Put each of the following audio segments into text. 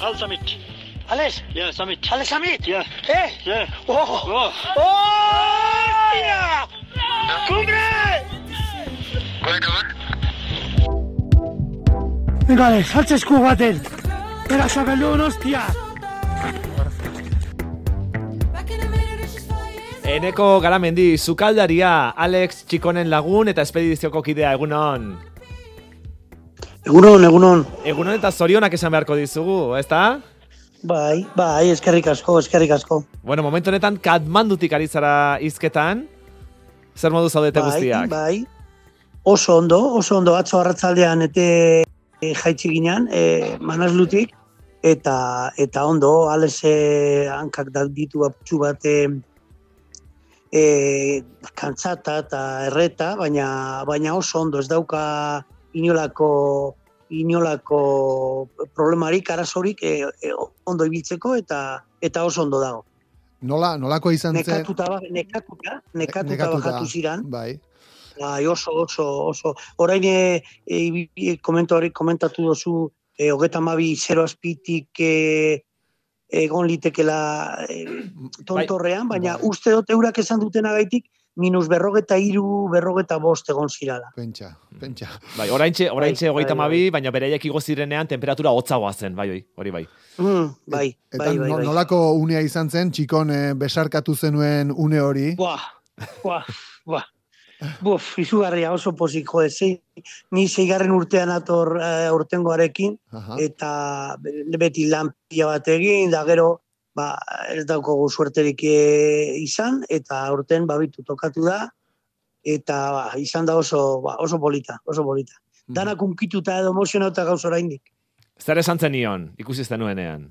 Al Samit. Alex, Yeah, Samit. Alex Amit. Yeah, Eh? yeah. Oh, Oh, oh, yeah. ¡Cumbre! Venga, Alex, altza esku baten. Era zabelun, hostia. Eneko garamendi, sukaldaria, Alex Txikonen lagun eta espedizioko kidea egunon. Egunon, egunon. Egunon eta zorionak esan beharko dizugu, ezta? Bai, bai, eskerrik asko, eskerrik asko. Bueno, momentu honetan Katmandutik ari zara izketan. Zer modu zaudete bai, guztiak? bai. Oso ondo, oso ondo atzo arratzaldean ete e, jaitsi ginen, e, manazlutik, eta eta ondo, ales e, hankak da ditu aptxu bat e, e, kantzata eta erreta, baina, baina oso ondo, ez dauka inolako inolako problemarik, arazorik e, e, ondo ibiltzeko eta eta oso ondo dago. Nola, nolako izan zen? Nekatuta, ba- nekatuta, nekatuta, Nekatuta, bajatu ziran. Bai. Bai, oso, oso, oso. Orain e, e, komentuari komentatu dozu e, hogeta mabi zero azpitik e, egon litekela e, tontorrean, baina Bai. uste dut eurak esan dutenagaitik minus berrogeta iru, berrogeta bost egon zirala. Pentsa, pentsa. Bai, oraintxe, oraintxe Bai, hogeita bai, mabi, baina bereiek igo zirenean temperatura hotzagoa zen, bai, hori, hori bai. Mm, bai, Eta bai, bai, bai. nolako unea izan zen, txikon eh, besarkatu zenuen une hori. Buah, buah, buah. Buf, izugarria oso pozik, jo, zei, ni zeigarren urtean ator uh, urtengoarekin, Aha. eta be- beti lan pila bat egin, da gero, ba, ez daukogu suerterik e, izan, eta aurten babitu tokatu da, eta ba, izan da oso, ba, oso polita, oso polita. Mhm. Danak unkituta edo emozionauta gauz oraindik. Zer esan zenion, ikusi zenuenean?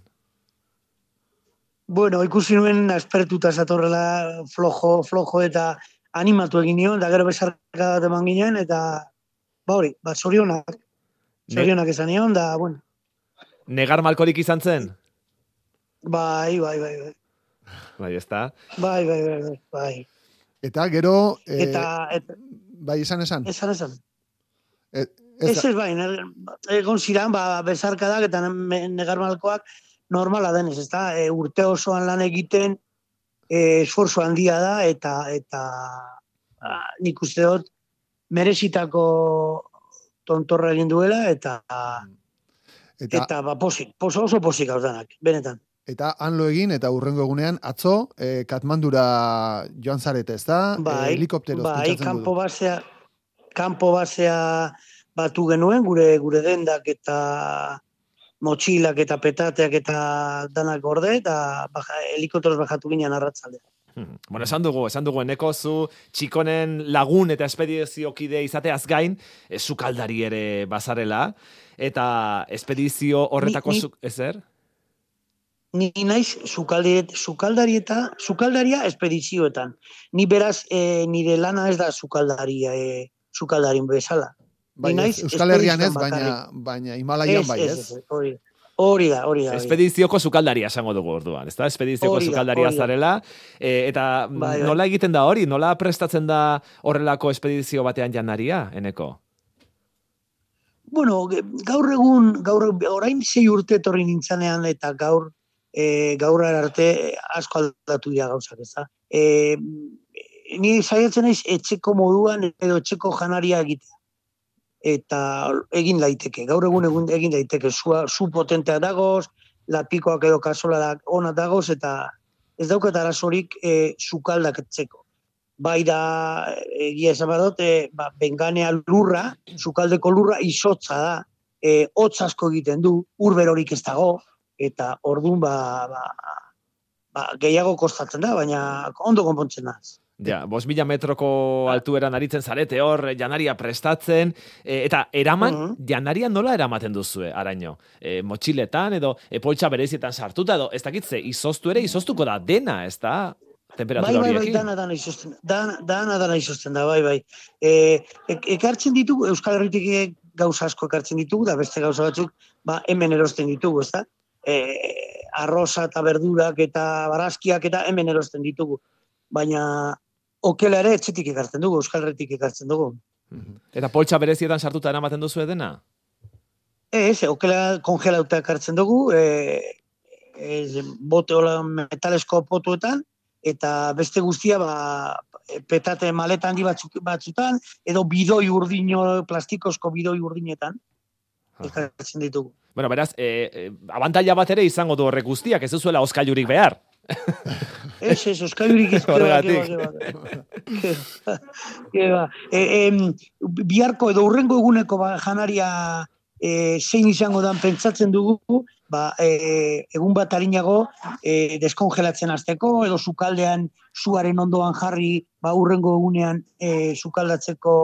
Bueno, ikusi nuen aspertuta zatorrela flojo, flojo eta animatu egin nion, da gero besarka bat eman ginen, eta ba hori, ba zorionak, zorionak esan nion, da, bueno, Negar malkorik izan zen? Bai, bai, bai, bai, Bai, ezta? bai, bai, bai, bai, bai. Eta gero, eh, Eta, eta, bai esan esan. esan, esan. Ez, Ez ez bai, egon ziran, ba, bezarkadak eta ne- negarmalkoak normala denez, ez da, e, urte osoan lan egiten, e, esforzo handia da, eta, eta a, nik uste dut, merezitako tontorra egin duela, eta, eta, eta ba, posik, pos, oso posik gauzanak, benetan. Eta han lo egin, eta urrengo egunean, atzo, eh, Katmandura joan zarete, ez da? Bai, helikopteroz bai, kanpo basea, kanpo basea batu genuen, gure gure dendak eta motxilak eta petateak eta danak gorde, eta baja, helikopteroz bajatu ginen arratzalde. Hmm. Bueno, esan dugu, esan dugu, eneko zu txikonen lagun eta espediziokide izateaz gain, e, sukaldari ere bazarela, eta espedizio horretako Ni- ni- zuk, ezer? Ni naiz sukaldari, sukaldari eta sukaldaria espedizioetan. Ni beraz e, nire lana ez da sukaldaria, e, sukaldarin bezala. Bai, ni naiz Euskal Herrian ez, baina, baina Himalaian bai, ez? ez, hori, hori da, hori da. hori. Espedizioko sukaldaria esango dugu orduan, ezta? Espedizioko Hori da, sukaldaria hori da. zarela, e, eta Bai, bai. nola egiten da hori? Nola prestatzen da horrelako espedizio batean janaria, eneko? Bueno, gaur egun, gaur orain sei urte etorri nintzanean eta gaur e, gaur arte eh, asko aldatu dira gauzak, ez da. E, ni saiatzen naiz etxeko moduan edo etxeko janaria egitea. Eta egin daiteke, gaur egun egun egin daiteke, zua, zu potentea dagoz, lapikoak edo kasolak ona dagoz, eta ez daukat arazorik e, sukaldak etzeko. Bai da, egia esan badot, e, ba, benganea lurra, sukaldeko lurra izotza da, e, hotz asko egiten du, urberorik ez dago, eta ordun ba, ba, ba, gehiago kostatzen da, baina ondo konpontzen da. Ja, bos mila metroko altueran aritzen zarete hor, janaria prestatzen, e, eta eraman, Mhm. janaria nola eramaten duzue, araño? E, motxiletan, edo e, poltsa berezietan sartuta, edo ez dakitze, izoztu ere, izoztuko da dena, ez da? Bai, Temperatura bai, bai, horiekin. dana, dana izozten, dana, dana, dana izozten da, bai, bai. E, ek, ekartzen ditugu, Euskal Herritik e, gauza asko ekartzen ditugu, da beste gauza batzuk, ba, hemen erosten ditugu, ez da? E, arroza eta berdurak eta barazkiak eta hemen erosten ditugu. Baina, okela ere etxetik ekartzen dugu, Euskal Herritik ekartzen dugu. Mhm. Eta poltsa berezietan sartuta eramaten duzu dena? Ez, okela kongelauta hartzen dugu, e, e, bote hola metalesko potuetan, eta beste guztia ba, petate maleta handi batzuk, batzutan, edo bidoi urdino, plastikozko bidoi urdinetan, ekartzen ditugu. Bueno, beraz, e, e, abantaila bat ere izango du horrek guztiak, ez duzuela oskailurik behar. Ez, ez, oskailurik ez. Horregatik. Keba, e, em, biharko edo urrengo eguneko ba, janaria e, zein izango dan pentsatzen dugu, ba, e, egun bat harinago e, deskongelatzen hasteko edo sukaldean suaren ondoan jarri ba, urrengo egunean e, sukaldatzeko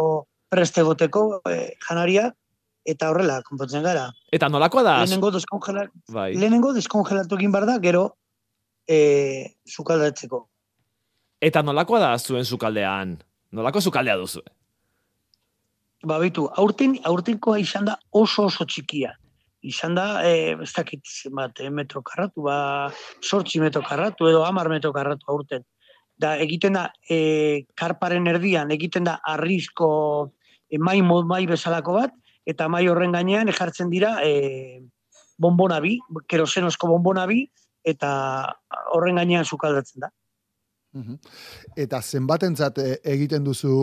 preste egoteko e, janaria, eta horrela, konpontzen gara. Eta nolakoa da? Lehenengo deskongelat, Bai. lehenengo deskongelatu egin da, gero e, sukaldatzeko. Eta nolakoa da zuen sukaldean? Nolako sukaldea duzu? Ba, bitu, aurten, aurtenkoa izan da oso oso txikia. Izan da, e, ez dakit zenbat, e, metro karratu, ba, sortzi metro karratu, edo amar metro karratu aurten. Da, egiten da, e, karparen erdian, egiten da, arrizko e, mai, mo- mai bezalako bat, eta mai horren gainean ejartzen dira e, bonbona bi, kerosenosko bonbona bi, eta horren gainean sukaldatzen da. Mhm. Eta zenbatentzat eh, egiten duzu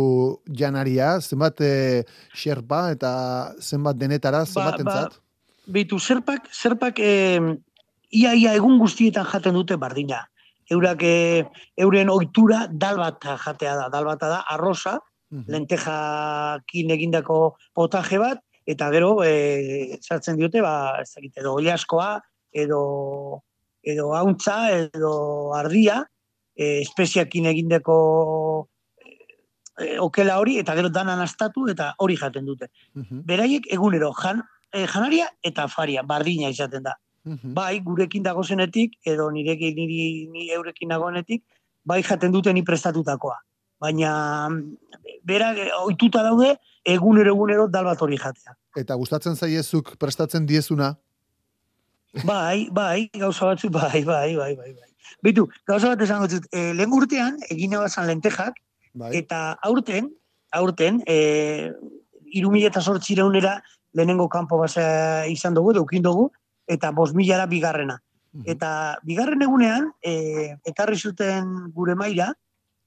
janaria, zenbat eh, xerpa eta zenbat denetara, zenbatentzat? Bitu, zerpak, zerpak e, ia, ia egun guztietan jaten dute bardina. Eurak, e, euren ohitura dal bat jatea da, dal bata da, arroza, lentejakin egindako potaje bat, eta gero e, sartzen diote, ba, ez dakit, edo oliaskoa, edo, edo hauntza, edo ardia, e, espeziakin egindeko e, okela hori, eta gero danan astatu, eta hori jaten dute. Mhm. Beraiek egunero jan, e, janaria eta faria, bardina izaten da. Mhm. Bai, gurekin dago zenetik, edo nirekin niri, ni eurekin dagoenetik, bai jaten dute ni prestatutakoa. Baina, berak eh, ohituta daude, egunero egunero dal bat hori jatea. Eta gustatzen zaiezuk prestatzen diezuna? Bai, bai, gauza batzu, bai, bai, bai, bai, bai. Bitu, gauza bat esango dut, e, lehen urtean, egin abazan lentejak, Bai. eta aurten, aurten, e, irumila eta sortzireunera lehenengo kanpo basa izan dugu, daukin dugu, eta bos milara bigarrena. Mhm. Eta bigarren egunean, e, ekarri zuten gure maira,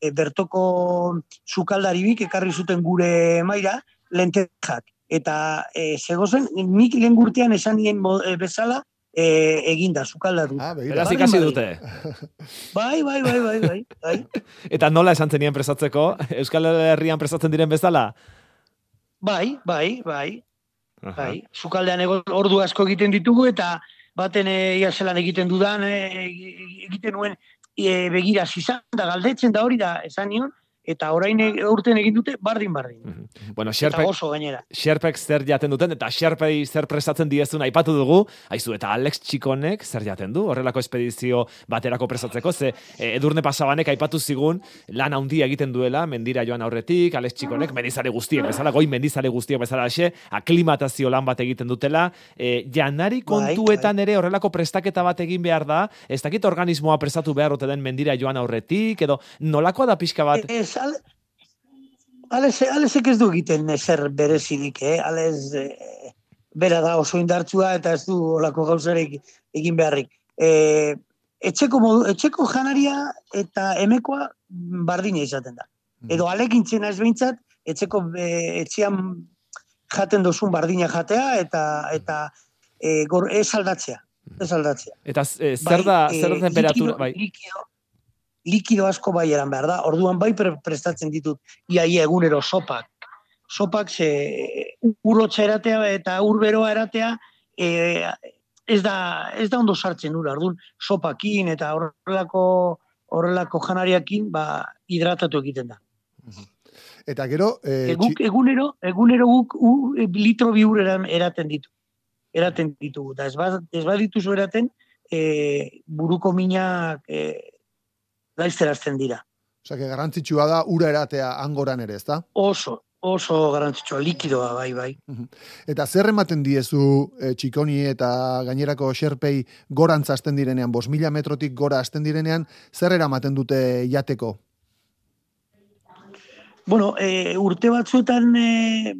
e, bertoko sukaldaribik ekarri zuten gure maira, lentejak. Eta e, zegozen, nik lehen urtean esan nien mo- e, bezala, e, eginda, sukaldatu. Ah. Beraz ikasi dute. Bai, bai, bai, bai, bai, bai. Eta nola esan zenien presatzeko? Euskal Herrian presatzen diren bezala? Bai, bai, bai, Aha. bai. Sukaldean ordu asko egiten ditugu eta baten e, ia zelan egiten dudan, e, egiten nuen e, begira izan da galdetzen da hori da esan nion, eta orain e, urten egin dute bardin bardin. Mhm. Bueno, Eta xerpek, oso gainera. xerpek zer jaten duten, eta xerpei zer presatzen diezun aipatu dugu, haizu, eta Alex Txikonek zer jaten du, horrelako espedizio baterako presatzeko, ze e, edurne pasabanek aipatu zigun, lan handia egiten duela, mendira joan aurretik, Alex Txikonek, mendizale guztiek, bezala, goi mendizale guztiek bezala xe, aklimatazio lan bat egiten dutela, e, janari Bai, kontuetan ere horrelako prestaketa bat egin behar da, ez dakit organismoa prestatu behar den mendira joan aurretik, edo nolakoa da pixka bat, Ez, ale, Alez, alezek ez du egiten ezer berezirik, eh? Alez, eh, bera da oso indartsua eta ez du olako gauzarek egin beharrik. E, etxeko, modu, etxeko janaria eta emekoa bardina izaten da. Edo alekintzen ez behintzat, etxeko e, etxean jaten dozun bardina jatea eta eta e, gor, ez aldatzea. Ez aldatzea. eta e, zer da, Bai, zer da eh, temperatura, likido- bai. Likido, likido asko bai eran behar da. Orduan bai pre- prestatzen ditut iaia egunero sopak. Sopak ze urotxa eratea eta urberoa eratea e, ez da ez da ondo sartzen ura. Orduan sopakin eta horrelako horrelako janariakin ba hidratatu egiten da. Eta gero, eh, E, guk egunero, egunero guk u, litro bi ur eran- eraten ditu. Eraten ditugu. Da ez, ba, ez badituzu eraten, e, buruko minak e, laizterazten dira. Osea, que garrantzitsua da ura eratea angoran ere, ezta? Oso, oso garrantzitsua, likidoa, bai, bai. Eta zer ematen diezu eh, txikoni eta gainerako xerpei gorantza hasten direnean, bos metrotik gora hasten direnean, zer eramaten dute jateko? Bueno, e, urte batzuetan e,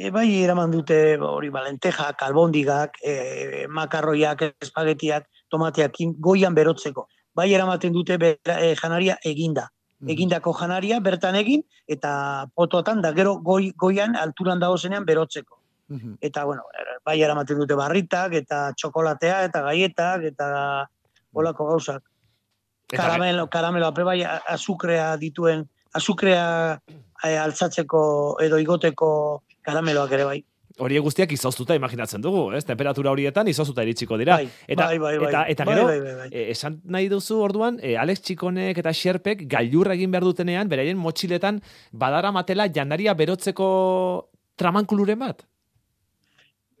E, bai, eraman dute hori balentejak, albondigak, e, makarroiak, espagetiak, tomateakin goian berotzeko. Bai, eramaten dute bera, e, janaria eginda. Egindako janaria bertan egin, eta pototan da gero goi, goian alturan dago zenean berotzeko. Mhm. Eta, bueno, er, bai eramaten dute barritak, eta txokolatea, eta gaietak, eta olako gauzak. Eta- Karamelo, karamelo, bai a- azukrea dituen, azukrea eh, altzatzeko edo igoteko karameloak ere bai. Hori guztiak izoztuta imaginatzen dugu, ez? Temperatura horietan izoztuta iritsiko dira. Bai, eta, bai, bai, eta, eta Bai, gero, bai, bai. eh, esan nahi duzu orduan, eh, Alex Txikonek eta Xerpek gailurra egin behar dutenean, beraien motxiletan badara matela jandaria berotzeko tramankuluren bat?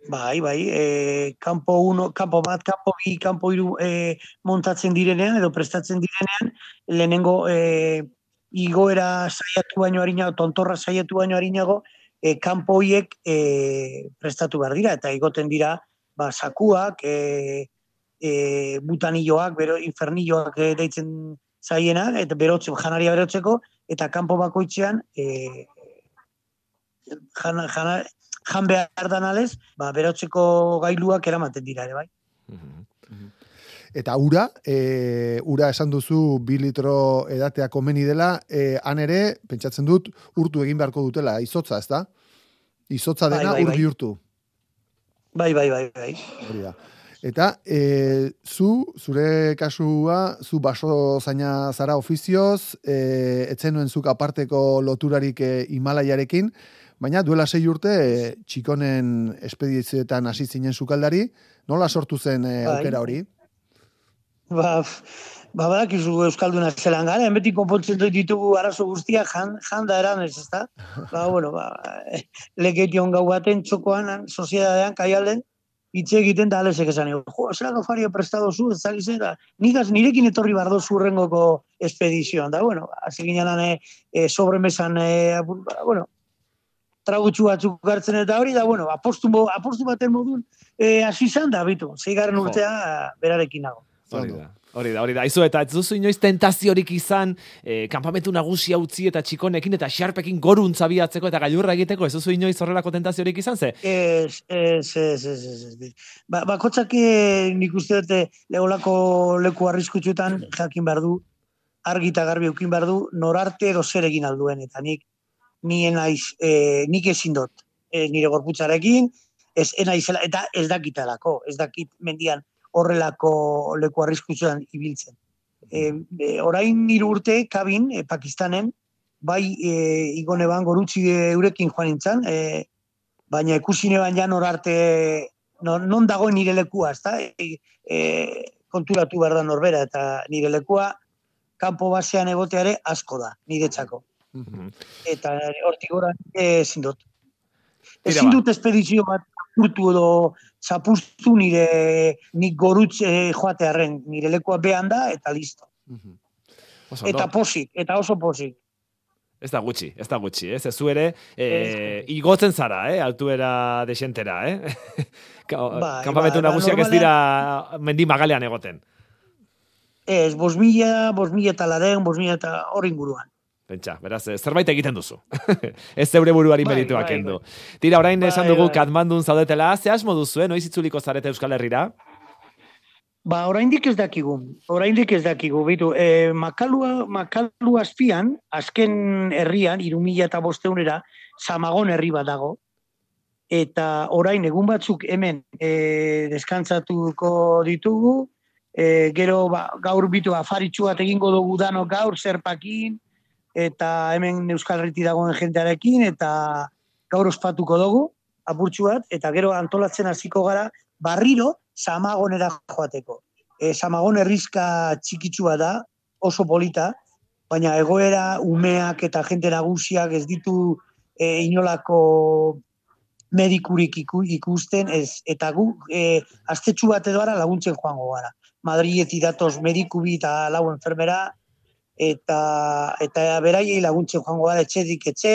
Bai, bai, e, kanpo uno, kanpo bat, kanpo bi, kanpo hiru e, montatzen direnean edo prestatzen direnean, lehenengo e, igoera saiatu baino harinago, tontorra saiatu baino harinago, e, kanpo hoiek e, prestatu behar dira, eta igoten dira, ba, sakuak, e, e, butanilloak, bero, infernilloak e, deitzen zaienak, eta berotzen, janaria berotzeko, eta kanpo bakoitzean, e, jana, jana, jan behar danalez, ba, berotzeko gailuak eramaten dira ere, bai. Eta ura, e, ura esan duzu bi litro edatea komeni dela, e, han ere, pentsatzen dut, urtu egin beharko dutela, izotza, ez da? Izotza Bai, dena bai, ur bai. bihurtu. Bai, bai, bai, bai. Hori da. Eta e, zu, zure kasua, zu baso zaina zara ofizioz, e, etzen nuen zuk aparteko loturarik e, Himalaiarekin, baina duela sei urte e, txikonen espedizioetan hasi zinen sukaldari, nola sortu zen e, Bai. aukera hori? Ba, ba badakizu Euskalduna zelan gara, beti konpontzen ditugu arazo guztiak jan, janda eranez, ezta? Ba, bueno, ba, leketion gau baten txokoan, soziedadean, kaialden, hitz egiten da alezek esan, jo, zera gafario prestado zu, ez zagiz, eta nigaz nirekin etorri bardo zurrengoko espedizioan, da, bueno, hasi ginen e, e, sobremesan, e, ba, bueno, tragutxu batzuk hartzen eta hori, da, bueno, apostu, apostu baten modun, e, hasi izan da, bitu, zeigarren urtea berarekin nago. Hori da. Hori da, hori da. Aizu, eta ez duzu inoiz tentaziorik izan, eh, kanpamentu nagusia utzi eta txikonekin eta xarpekin goruntza biatzeko eta gailurra egiteko, ez duzu inoiz horrelako tentaziorik izan, ze? Ez, ez, ez, ez, ez, ez. Ba, bakotzak eh, nik uste dute legolako leku arriskutsutan jakin behar du, argi eta garbi eukin behar du, norarte edo zer egin alduen, eta nik nien naiz, eh, nik ezin dut, eh, nire gorputzarekin, ez enaizela, eta ez dakitalako, ez dakit mendian horrelako leku arriskutsutan ibiltzen. E, e, orain nire urte, kabin, e, Pakistanen, bai e, igone ban gorutzi eurekin joan nintzen, e, baina ikusi neban ja norarte, non, non dagoen nire lekua, ezta? E, e, konturatu behar da norbera, eta nire lekua kanpo basean egoteare asko da, niretzako. Eta hortik gora ezin dut. Ezin ba. dut espedizio bat urtu edo zapustu nire nik gorutz eh, joatearren, nire lekua behan da, eta listo. Oso, Eta ondo. posik, eta oso posik. Ez da gutxi, ez da gutxi, ez? Ez zu ere, eh, igotzen zara, eh? Altuera desentera, eh? Ka- Bai, bai, ba, nagusiak ez normalean- dira mendi magalean egoten. Ez, bos mila, bos mila eta laren, bos mila eta hor inguruan. Pentsa, beraz, eh, zerbait egiten duzu. ez zeure buruari Bai, merituak bai, kendu. Tira, orain Bai, esan dugu bai. Katmandun zaudetela, ze asmo duzu, eh? Noiz itzuliko zarete Euskal Herrira? Ba, oraindik ez dakigu. Oraindik ez dakigu. Bitu, e, makalua, makalu azpian, azken herrian, irumila eta bosteunera, zamagon herri bat dago. Eta orain egun batzuk hemen e, deskantzatuko ditugu, e, gero ba, gaur bitu afaritxu bat egingo dugu dano gaur zerpakin, eta hemen Euskal Herriti dagoen jentearekin, eta gaur ospatuko dugu, apurtxu bat, eta gero antolatzen hasiko gara, barriro Samagonera joateko. E, Samagon herrizka txikitsua da, oso polita, baina egoera umeak eta jente nagusiak ez ditu e, inolako medikurik iku, ikusten, ez, eta gu e, astetxu bat edo ara laguntzen joango gara. Madriletik datoz mediku bi eta lau enfermera, eta, eta beraiei laguntzen joango gara etxedik etxe,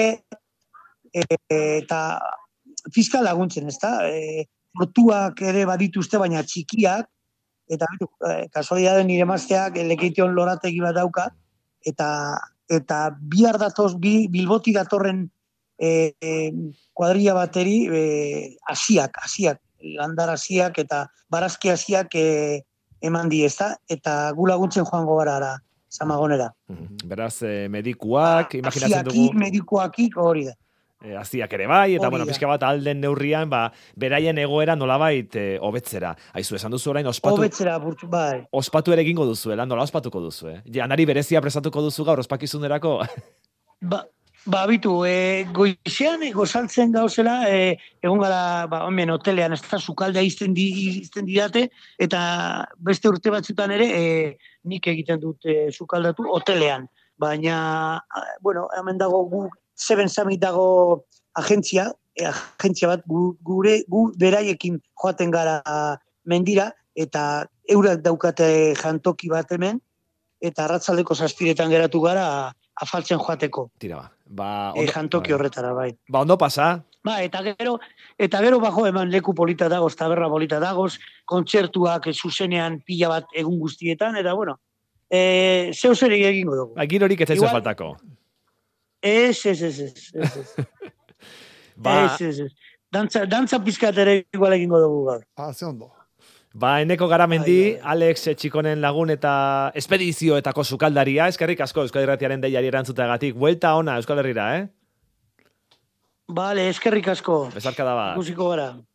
e, eta fiskal laguntzen, ezta? E, portuak ere badituzte, baina txikiak, eta e, kasualidade nire mazteak lekeition lorategi bat dauka, eta eta bihar datoz, bi, bilboti datorren e, e, kuadrilla bateri e, asiak, asiak, landar asiak eta barazki asiak e, eman di, ezta? Eta gu laguntzen joango gara ara, zamagonera. Mhm. Beraz, eh, medikuak, imaginatzen Asiaki, dugu, medikuakik hori da. eh, aziak ere bai, eta bueno, pixka bat alden neurrian, ba, beraien egoera nolabait eh, hobetzera. Aizu, esan duzu orain, ospatu, Hobetzera burtsu, bai. ospatu ere egingo duzuela, nola ospatuko duzu, eh? Janari berezia presatuko duzu gaur ospakizunerako. Ba, ba bitu, e, goizean e, gozaltzen gauzela, e, egon gara, ba, hemen hotelean, ez da, sukaldea izten, di, izten didate, eta beste urte batzutan ere, e, nik egiten dut e, sukaldatu hotelean. Baina, bueno, hemen dago gu, Seven Summit dago agentzia, e, agentzia bat gu, gure, gu beraiekin joaten gara mendira, eta eurak daukate jantoki bat hemen, eta arratzaldeko zazpiretan geratu gara afaltzen joateko. Tira ba. Ba, E, jantoki bai. horretara, bai. Ba, ondo pasa. Ba, eta gero, eta gero bajo eman leku polita dagoz, taberra polita dagoz, kontzertuak eh, zuzenean pila bat egun guztietan, eta bueno, e, zeu zer egingo dugu. Ba, girorik ez Igual- faltako. Ez, ez, ez, ez, ez, ez, Ba, ez, ez, ez. Dantza, dantza pizkat ere igual egingo dugu gaur. Ah, ze ondo. Ba, eneko garamendi. Alex Etxikonen lagun eta espedizioetako sukaldaria, eskerrik asko Euskal Herratiaren deiari erantzuteagatik. Buelta ona Euskal Herrira, eh? Bale, eskerrik asko. Bezarka da bat. Ikusiko gara.